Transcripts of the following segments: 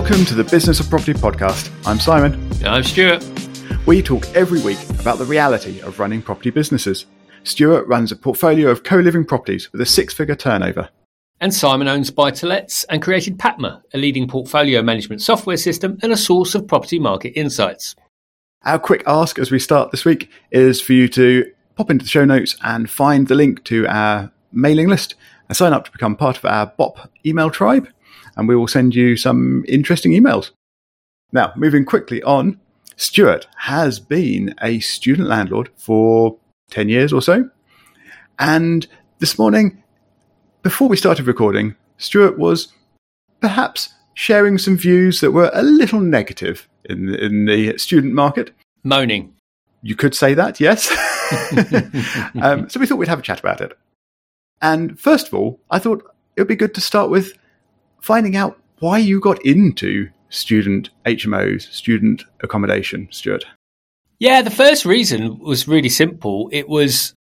Welcome to the Business of Property podcast. I'm Simon. I'm Stuart. We talk every week about the reality of running property businesses. Stuart runs a portfolio of co living properties with a six figure turnover. And Simon owns Buy to Lets and created PaTMa, a leading portfolio management software system and a source of property market insights. Our quick ask as we start this week is for you to pop into the show notes and find the link to our mailing list and sign up to become part of our BOP email tribe, and we will send you some interesting emails. Now, moving quickly on, Stuart has been a student landlord for 10 years or so. And this morning, before we started recording, Stuart was perhaps sharing some views that were a little negative in, in the student market. Moaning. You could say that, yes. um, so we thought we'd have a chat about it. And first of all, I thought it would be good to start with finding out why you got into student HMOs, student accommodation, Stuart. Yeah, the first reason was really simple. It was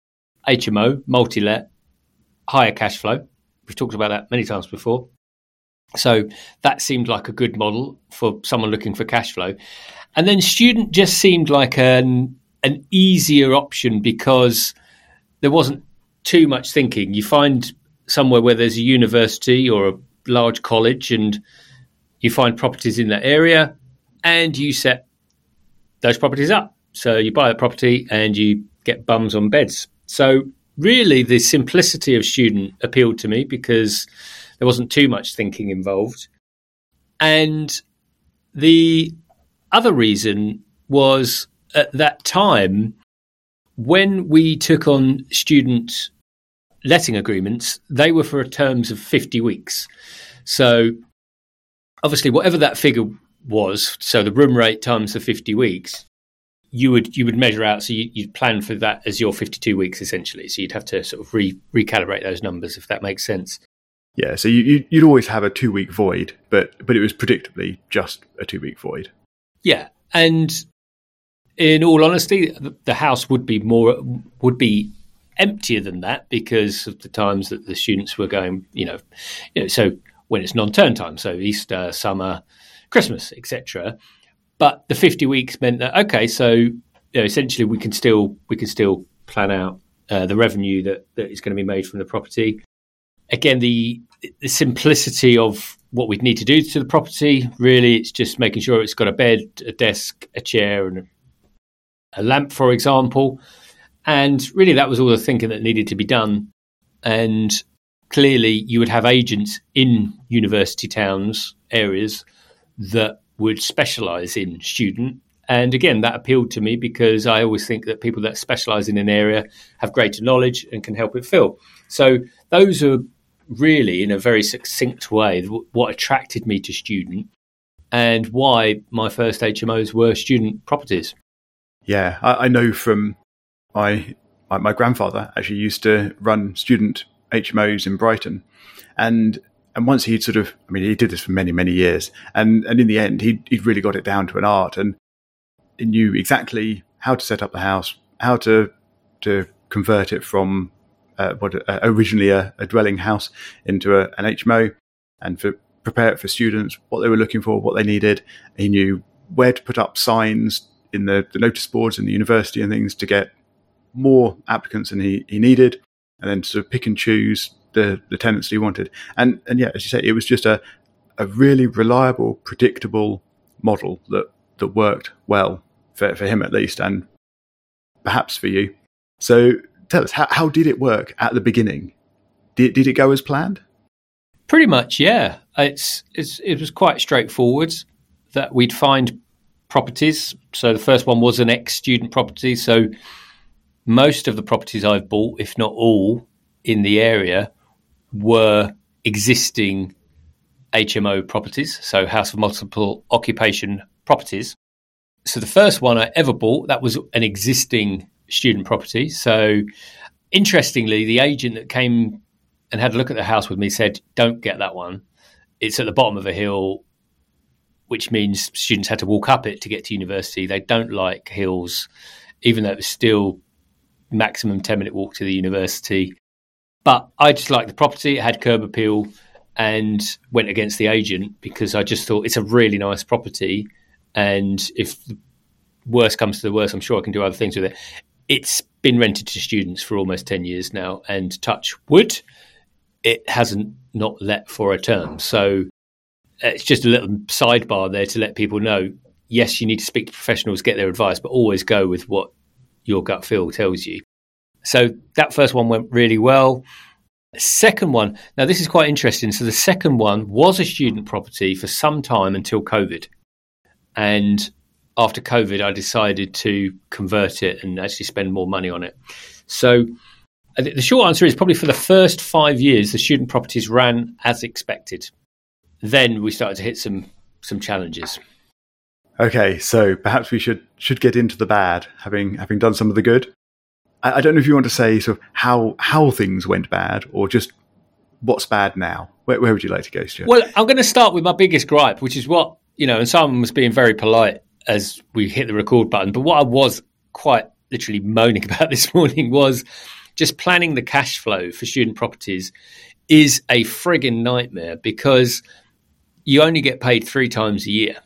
HMO, multi let, higher cash flow. We've talked about that many times before. So that seemed like a good model for someone looking for cash flow. And then student just seemed like an an easier option because there wasn't too much thinking. You find somewhere where there's a university or a large college and you find properties in that area and you set those properties up. So you buy a property and you get bums on beds. So really the simplicity of student appealed to me because there wasn't too much thinking involved. And the other reason was at that time, when we took on student letting agreements, they were for a terms of 50 weeks. So, obviously, whatever that figure was, so the room rate times the 50 weeks, you would you would measure out. So you, would plan for that as your 52 weeks essentially. So you'd have to sort of re, recalibrate those numbers if that makes sense. Yeah, so you, you'd always have a two week void, but but it was predictably just a two week void. Yeah, and in all honesty, the house would be more would be emptier than that because of the times that the students were going. You know, you know so when it's non-term time, so Easter, summer, Christmas, etc. But the fifty weeks meant that okay, so you know, essentially we can still we can still plan out uh, the revenue that, that is going to be made from the property. Again, the the simplicity of what we'd need to do to the property. Really, it's just making sure it's got a bed, a desk, a chair, and a lamp, for example. And really, that was all the thinking that needed to be done. And clearly, you would have agents in university towns, areas that would specialize in student. And again, that appealed to me because I always think that people that specialize in an area have greater knowledge and can help it fill. So, those are really, in a very succinct way, what attracted me to student and why my first HMOs were student properties. Yeah, I, I know from my, my, my grandfather actually used to run student HMOs in Brighton, and and once he'd sort of, I mean, he did this for many many years, and and in the end, he he'd really got it down to an art, and he knew exactly how to set up the house, how to to convert it from uh, what uh, originally a, a, dwelling house into a, an HMO, and for prepare it for students what they were looking for, what they needed. He knew where to put up signs in the, the notice boards in the university and things to get more applicants than he, he needed, and then sort of pick and choose the, the tenants he wanted. And and yeah, as you say, it was just a a really reliable, predictable model that that worked well for, for him at least, and perhaps for you. So tell us, how, how did it work at the beginning? Did, did it go as planned? Pretty much, yeah. It's, it's it was quite straightforward that we'd find properties. So the first one was an ex-student property. So most of the properties I've bought, if not all, in the area, were existing HMO properties, so house of multiple occupation properties. So the first one I ever bought that was an existing student property. So interestingly, the agent that came and had a look at the house with me said, "Don't get that one. It's at the bottom of a hill which means students had to walk up it to get to university. They don't like hills, even though it was still maximum 10 minute walk to the university. But I just liked the property. It had curb appeal and went against the agent because I just thought it's a really nice property. And if worst comes to the worst, I'm sure I can do other things with it. It's been rented to students for almost 10 years now, and touch wood, it hasn't not let for a term. So uh, it's just a little sidebar there to let people know yes, you need to speak to professionals, get their advice, but always go with what your gut feel tells you. So that first one went really well. Second one, now this is quite interesting. So the second one was a student property for some time until COVID. And after COVID, I decided to convert it and actually spend more money on it. So uh, the short answer is probably for the first five years, the student properties ran as expected. Then we started to hit some some challenges. Okay, so perhaps we should should get into the bad, having having done some of the good. I, I don't know if you want to say sort of how how things went bad, or just what's bad now. Where, where would you like to go, Stuart? Well, I'm going to start with my biggest gripe, which is what you know, and Simon was being very polite as we hit the record button. But what I was quite literally moaning about this morning was just planning the cash flow for student properties is a frigging nightmare because you only get paid three times a year.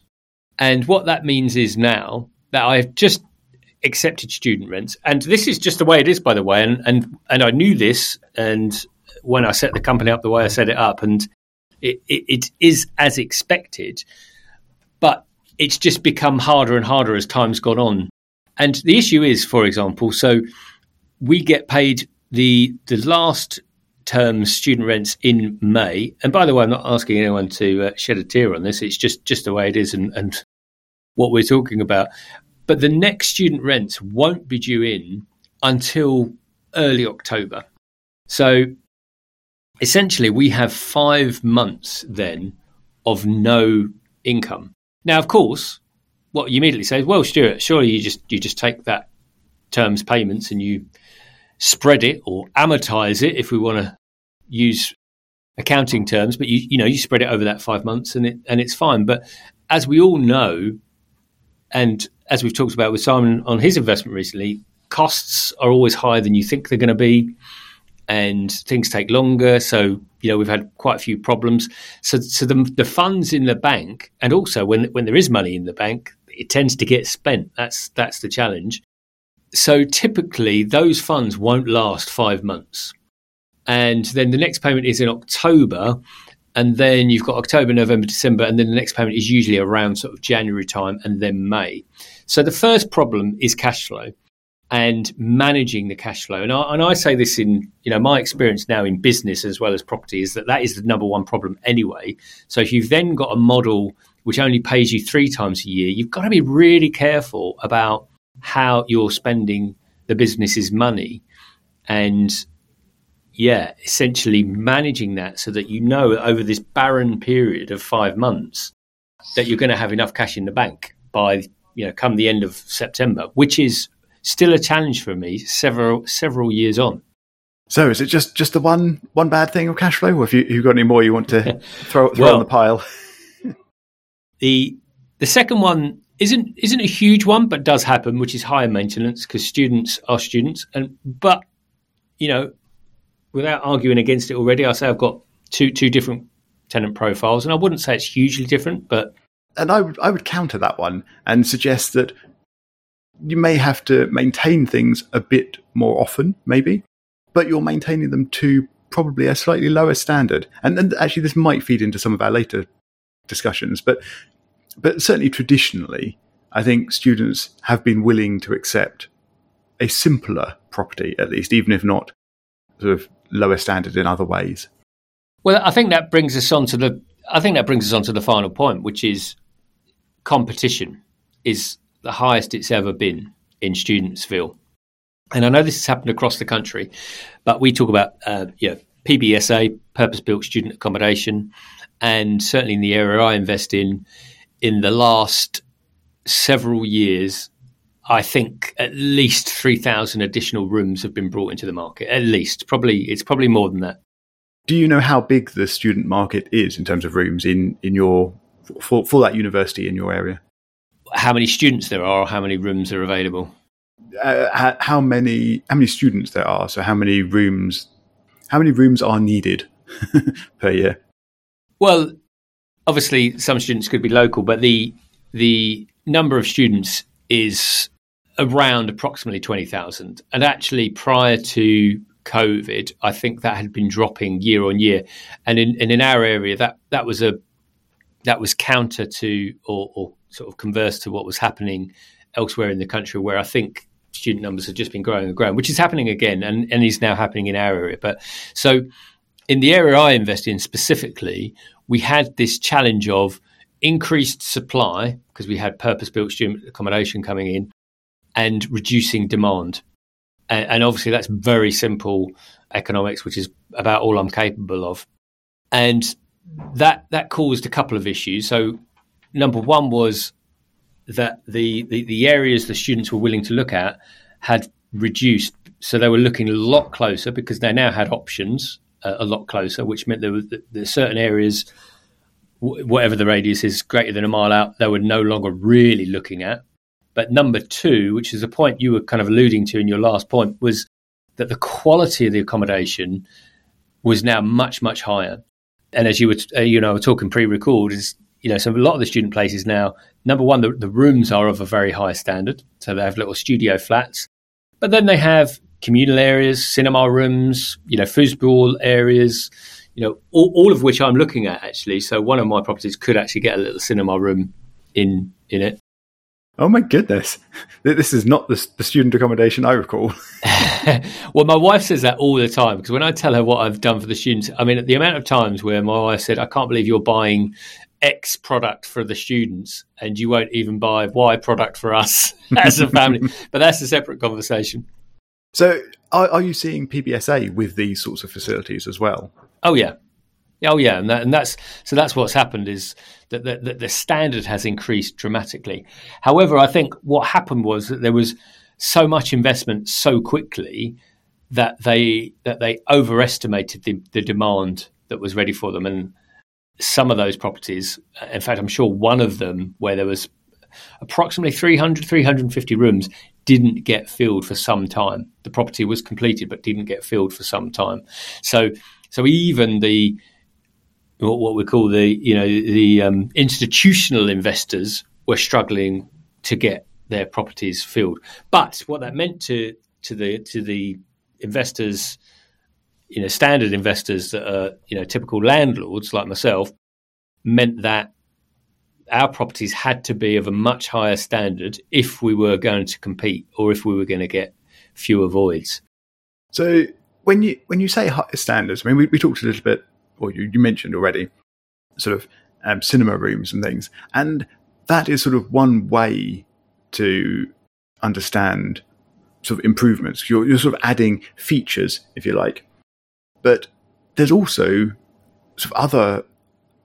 And what that means is now that I've just accepted student rents, and this is just the way it is, by the way. And and and I knew this, and when I set the company up the way I set it up, and it, it, it is as expected, but it's just become harder and harder as time's gone on. And the issue is, for example, so we get paid the the last term student rents in May. And by the way, I'm not asking anyone to uh, shed a tear on this. It's just just the way it is, and, and what we're talking about. But the next student rents won't be due in until early October. So essentially, we have five months then of no income. Now, of course, what you immediately say is, "Well, Stuart, surely you just you just take that terms payments and you spread it or amortize it if we want to use accounting terms, but you you know you spread it over that five months and it and it's fine. But as we all know, and as we've talked about with Simon on his investment recently, costs are always higher than you think they're going to be, and things take longer. So you know we've had quite a few problems. So so the the funds in the bank, and also when when there is money in the bank, it tends to get spent. That's that's the challenge. So typically, those funds won't last five months. And then the next payment is in October. And then you've got October, November, December. And then the next payment is usually around sort of January time and then May. So the first problem is cash flow and managing the cash flow. And I, and I say this in you know my experience now in business as well as property is that that is the number one problem anyway. So if you've then got a model which only pays you three times a year, you've got to be really careful about how you're spending the business's money and yeah essentially managing that so that you know over this barren period of 5 months that you're going to have enough cash in the bank by you know come the end of September which is still a challenge for me several several years on so is it just just the one one bad thing of cash flow or have you, you got any more you want to throw, throw well, on the pile the the second one isn't isn't a huge one, but does happen, which is higher maintenance because students are students. And but you know, without arguing against it already, I say I've got two two different tenant profiles, and I wouldn't say it's hugely different, but and I would I would counter that one and suggest that you may have to maintain things a bit more often, maybe, but you're maintaining them to probably a slightly lower standard. And, and actually, this might feed into some of our later discussions, but but certainly traditionally, I think students have been willing to accept a simpler property, at least, even if not sort of lower standard in other ways. Well, I think that brings us on to the. I think that brings us on to the final point, which is competition is the highest it's ever been in Studentsville. And I know this has happened across the country, but we talk about uh, PBSA, purpose built student accommodation, and certainly in the area I invest in, in the last several years, I think at least 3,000 additional rooms have been brought into the market. At least, probably it's probably more than that. Do you know how big the student market is in terms of rooms in, in your for, for that university in your area? How many students there are, how many rooms are available? Uh, how many how many students there are? So how many rooms how many rooms are needed per year? Well, obviously, some students could be local, but the the number of students is around approximately twenty thousand. And actually, prior to COVID, I think that had been dropping year on year. And in, and in our area, that that was a that was counter to or, or sort of converse to what was happening elsewhere in the country, where I think student numbers have just been growing and growing, which is happening again and, and is now happening in our area. But so in the area I invest in specifically, we had this challenge of increased supply because we had purpose built student accommodation coming in and reducing demand. And, and obviously, that's very simple economics, which is about all I'm capable of. And that that caused a couple of issues. So, number one was that the, the, the areas the students were willing to look at had reduced. So they were looking a lot closer because they now had options uh, a lot closer, which meant there were, there were certain areas, whatever the radius is greater than a mile out, they were no longer really looking at. But number two, which is a point you were kind of alluding to in your last point, was that the quality of the accommodation was now much, much higher. And as you were, uh, you know, talking pre-record, is you know, so a lot of the student places now, number one, the, the rooms are of a very high standard. So they have little studio flats, but then they have communal areas, cinema rooms, you know, foosball areas, you know, all, all, of which I'm looking at actually. So one of my properties could actually get a little cinema room in in it. Oh my goodness! This is not the, the student accommodation I recall. well, my wife says that all the time because when I tell her what I've done for the students, I mean, the amount of times where my wife said, "I can't believe you're buying X product for the students and you won't even buy Y product for us as a family. but that's a separate conversation. So, are, are, you seeing PBSA with these sorts of facilities as well? Oh yeah, oh yeah, and, that, and that's so that's what's happened is that the, the, the standard has increased dramatically. However, I think what happened was that there was so much investment so quickly that they that they overestimated the, the demand that was ready for them and some of those properties, in fact, I'm sure one of them where there was approximately 300, 350 rooms didn't get filled for some time. The property was completed but didn't get filled for some time. So, so even the what we call the you know the um, institutional investors were struggling to get their properties filled. But what that meant to to the to the investors you know, standard investors that are, you know, typical landlords like myself meant that our properties had to be of a much higher standard if we were going to compete or if we were going to get fewer voids. So when you when you say higher standards, I mean, we, we talked a little bit, or you, you mentioned already, sort of um, cinema rooms and things, and that is sort of one way to understand sort of improvements. You're, you're sort of adding features, if you like, but there's also sort of other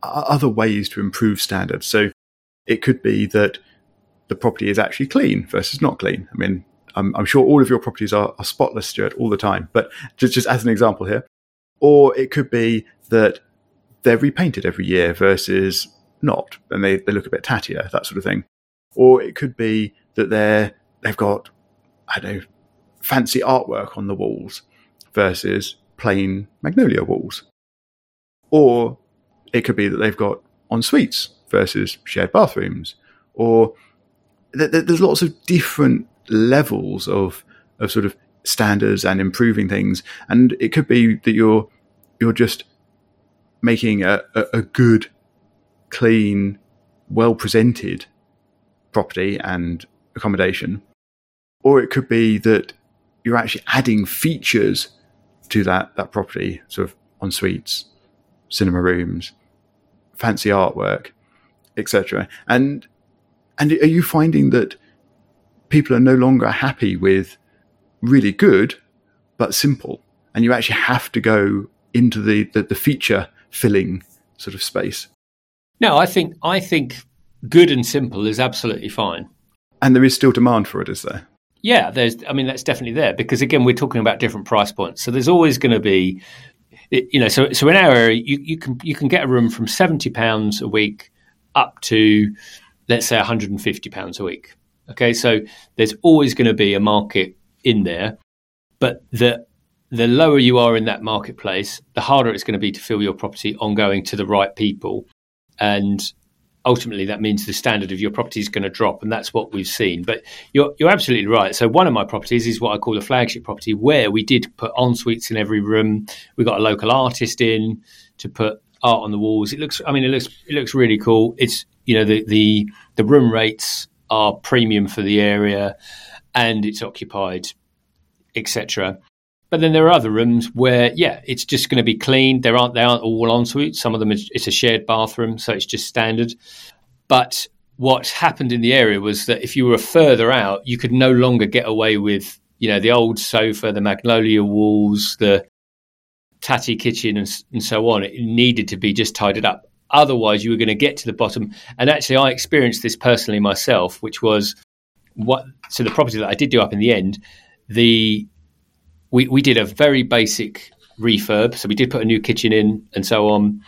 other ways to improve standards. So it could be that the property is actually clean versus not clean. I mean, I'm, I'm sure all of your properties are, are, spotless, Stuart, all the time. But just just as an example here, or it could be that they're repainted every year versus not, and they, they look a bit tattier, that sort of thing. Or it could be that they're they've got I don't know fancy artwork on the walls versus plain magnolia walls. Or it could be that they've got en suites versus shared bathrooms. Or th- th- there's lots of different levels of, of sort of standards and improving things. And it could be that you're, you're just making a, a, a good, clean, well presented property and accommodation. Or it could be that you're actually adding features to that that property, sort of en suites, cinema rooms, fancy artwork, etc. And and are you finding that people are no longer happy with really good but simple, and you actually have to go into the, the, the feature filling sort of space? No, I think I think good and simple is absolutely fine. And there is still demand for it, is there? Yeah, there's. I mean, that's definitely there because again, we're talking about different price points. So there's always going to be, you know, so so in our area, you, you can you can get a room from seventy pounds a week up to, let's say, one hundred and fifty pounds a week. Okay, so there's always going to be a market in there, but the the lower you are in that marketplace, the harder it's going to be to fill your property ongoing to the right people. And ultimately that means the standard of your property is going to drop and that's what we've seen. But you're, you're absolutely right. So one of my properties is what i call a flagship property where we did put en suites in every room. We got a local artist in to put art on the walls. It looks i mean it looks it looks really cool. It's you know the the, the room rates are premium for the area and it's occupied etc but then there are other rooms where, yeah, it's just going to be clean. There aren't they aren't all en suite. Some of them it's a shared bathroom, so it's just standard. But what happened in the area was that if you were further out, you could no longer get away with, you know, the old sofa, the magnolia walls, the tatty kitchen, and, and so on. It needed to be just tidied up. Otherwise, you were going to get to the bottom. And actually, I experienced this personally myself, which was what. So the property that I did do up in the end, the we, we did a very basic refurb. So we did put a new kitchen in and so on.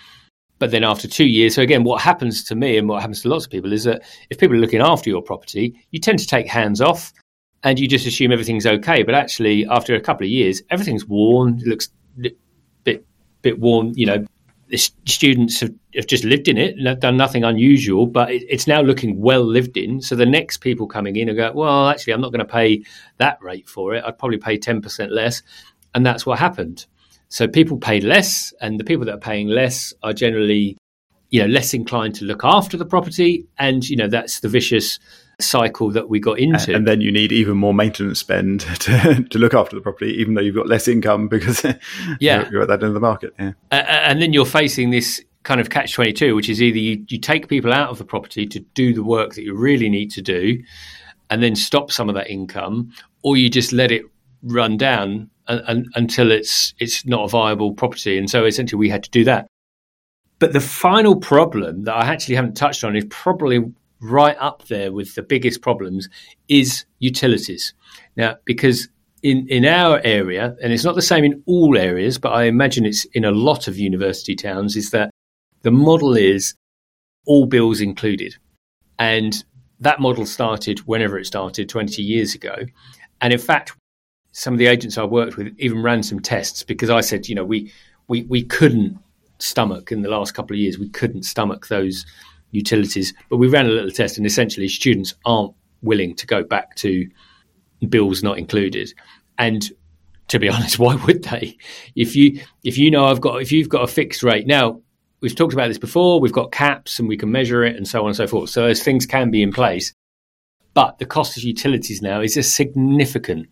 But then after two years, so again, what happens to me and what happens to lots of people is that if people are looking after your property, you tend to take hands off and you just assume everything's okay. But actually, after a couple of years, everything's worn. It looks a bit bit worn. You know, students have, have just lived in it done nothing unusual, but it, it's now looking well lived in. So the next people coming in are go, well, actually, I'm not going to pay that rate for it. I'd probably pay 10% less. And that's what happened. So people paid less, and the people that are paying less are generally, you know, less inclined to look after the property. And, you know, that's the vicious cycle that we got into. And then you need even more maintenance spend to, to look after the property, even though you've got less income because yeah. you're, at that end of the market. Yeah. And then you're facing this kind of catch 22, which is either you, you take people out of the property to do the work that you really need to do and then stop some of that income, or you just let it run down and, and, until it's it's not a viable property. And so essentially we had to do that. But the final problem that I actually haven't touched on is probably right up there with the biggest problems is utilities. Now, because in, in our area, and it's not the same in all areas, but I imagine it's in a lot of university towns, is that the model is all bills included. And that model started whenever it started 20 years ago. And in fact, some of the agents I worked with even ran some tests because I said, you know, we, we, we couldn't stomach in the last couple of years, we couldn't stomach those utilities. But we ran a little test, and essentially, students aren't willing to go back to bills not included. And to be honest, why would they? If you if you know I've got if you've got a fixed rate now, we've talked about this before. We've got caps and we can measure it and so on and so forth. So those things can be in place. But the cost of utilities now is a significant,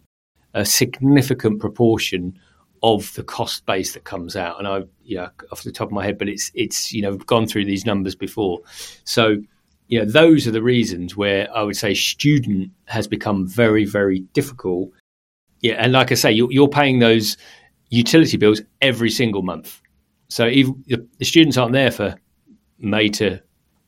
a significant proportion of the cost base that comes out. And I, you know, off the top of my head, but it's it's you know gone through these numbers before. So you know those are the reasons where I would say student has become very very difficult. Yeah, and like I say, you're, you're paying those utility bills every single month. So even the students aren't there for May to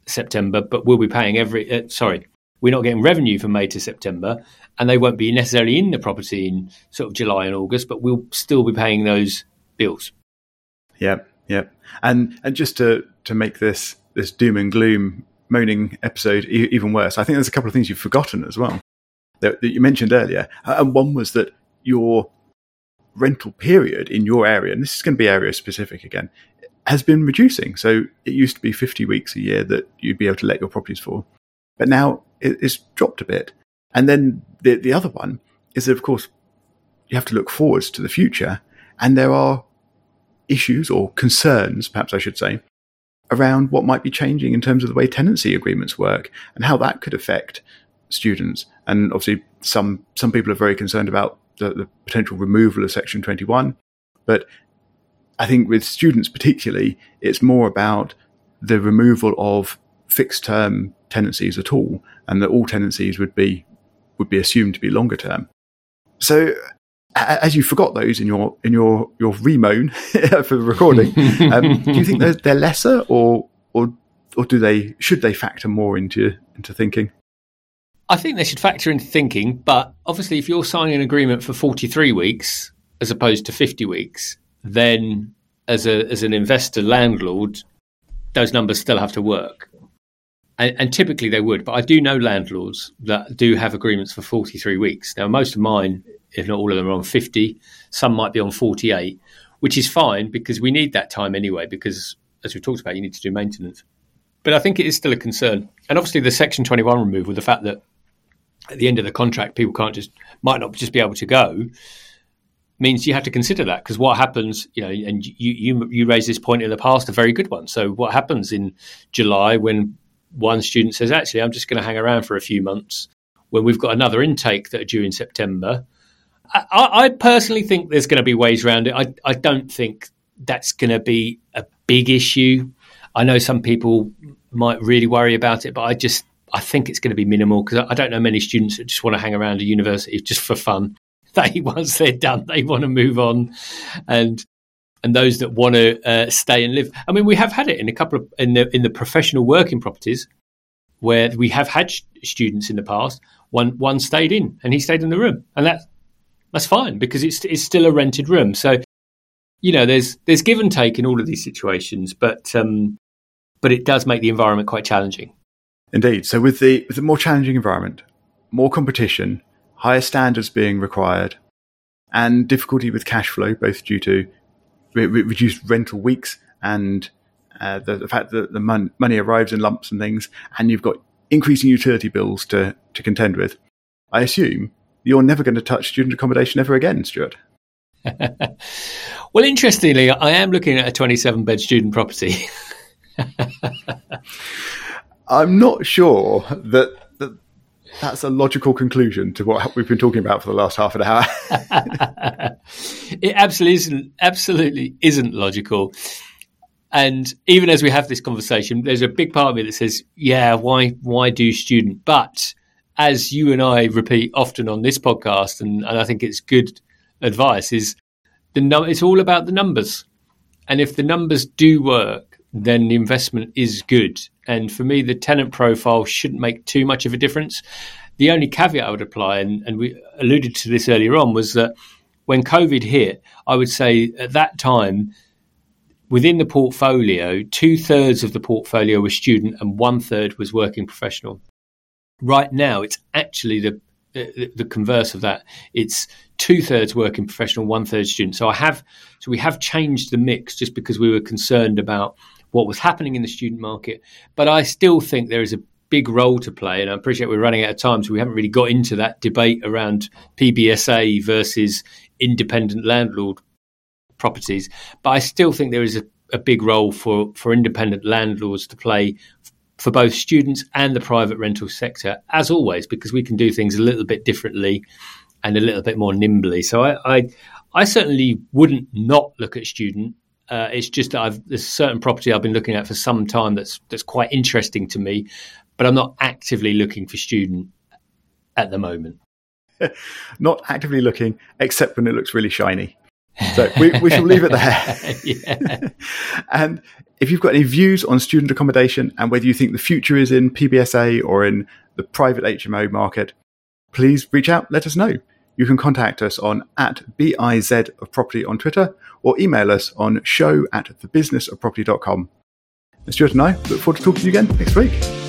September, but we'll be paying every. Uh, sorry, we're not getting revenue from May to September, and they won't be necessarily in the property in sort of July and August, but we'll still be paying those bills. Yeah, yeah, and and just to to make this this doom and gloom moaning episode e- even worse, I think there's a couple of things you've forgotten as well that, that you mentioned earlier, and one was that your rental period in your area, and this is going to be area specific again, has been reducing. So it used to be 50 weeks a year that you'd be able to let your properties for, but now it's dropped a bit. And then the the other one is that, of course, you have to look forwards to the future, and there are issues or concerns, perhaps I should say, around what might be changing in terms of the way tenancy agreements work and how that could affect students. And obviously, some some people are very concerned about the, the potential removal of Section 21, but I think with students particularly, it's more about the removal of fixed term tenancies at all, and that all tenancies would be would be assumed to be longer term. So, as you forgot those in your in your your remoan for the recording, um, do you think they're, they're lesser, or or or do they should they factor more into into thinking? I think they should factor into thinking, but obviously, if you're signing an agreement for 43 weeks as opposed to 50 weeks, then as a as an investor landlord, those numbers still have to work and, and, typically they would. But I do know landlords that do have agreements for 43 weeks. Now, most of mine if not all of them, are on 50. Some might be on 48, which is fine because we need that time anyway, because as we've talked about, you need to do maintenance. But I think it is still a concern. And obviously, the Section 21 removal, the fact that at the end of the contract, people can't just, might not just be able to go, means you have to consider that because what happens, you know, and you, you you raised this point in the past, a very good one. So what happens in July when one student says, actually, I'm just going to hang around for a few months when we've got another intake that are due in September. I, I personally think there's going to be ways around it. I, I don't think that's going to be a big issue. I know some people might really worry about it, but I just I think it's going to be minimal because I don't know many students that just want to hang around a university just for fun. They once they're done, they want to move on, and and those that want to uh, stay and live. I mean, we have had it in a couple of in the in the professional working properties where we have had sh- students in the past. One one stayed in, and he stayed in the room, and that that's fine because it's it's still a rented room. So you know, there's there's give and take in all of these situations, but um, but it does make the environment quite challenging. Indeed. So with the with the more challenging environment, more competition, higher standards being required, and difficulty with cash flow, both due to re- reduced rental weeks and uh, the, the, fact that the mon- money arrives in lumps and things, and you've got increasing utility bills to to contend with. I assume you're never going to touch student accommodation ever again, Stuart. well, interestingly, I am looking at a 27 bed student property. I'm not sure that, that that's a logical conclusion to what we've been talking about for the last half an hour. it absolutely isn't, absolutely isn't logical. And even as we have this conversation, there's a big part of me that says, "Yeah, why why do student?" But as you and I repeat often on this podcast, and, and I think it's good advice, is the it's all about the numbers. And if the numbers do work, then the investment is good. And for me, the tenant profile shouldn't make too much of a difference. The only caveat I would apply, and, and we alluded to this earlier on, was that when COVID hit, I would say at that time, within the portfolio, two thirds of the portfolio was student and one third was working professional. Right now, it's actually the the, the converse of that. It's two thirds working professional, one third student. So I have so we have changed the mix just because we were concerned about what was happening in the student market. But I still think there is a big role to play, and I appreciate we're running out of time, so we haven't really got into that debate around PBSA versus independent landlord properties. But I still think there is a, a big role for, for independent landlords to play for both students and the private rental sector, as always, because we can do things a little bit differently and a little bit more nimbly. So I, I, I certainly wouldn't not look at student. Uh, it's just that I've, there's a certain property I've been looking at for some time that's that's quite interesting to me, but I'm not actively looking for student at the moment. not actively looking, except when it looks really shiny. So we, we shall leave it there. and if you've got any views on student accommodation and whether you think the future is in PBSA or in the private HMO market, please reach out, let us know. You can contact us on at BIZ of property on Twitter or email us on show at thebusinessofproperty.com. And Stuart and I look forward to talking to you again next week.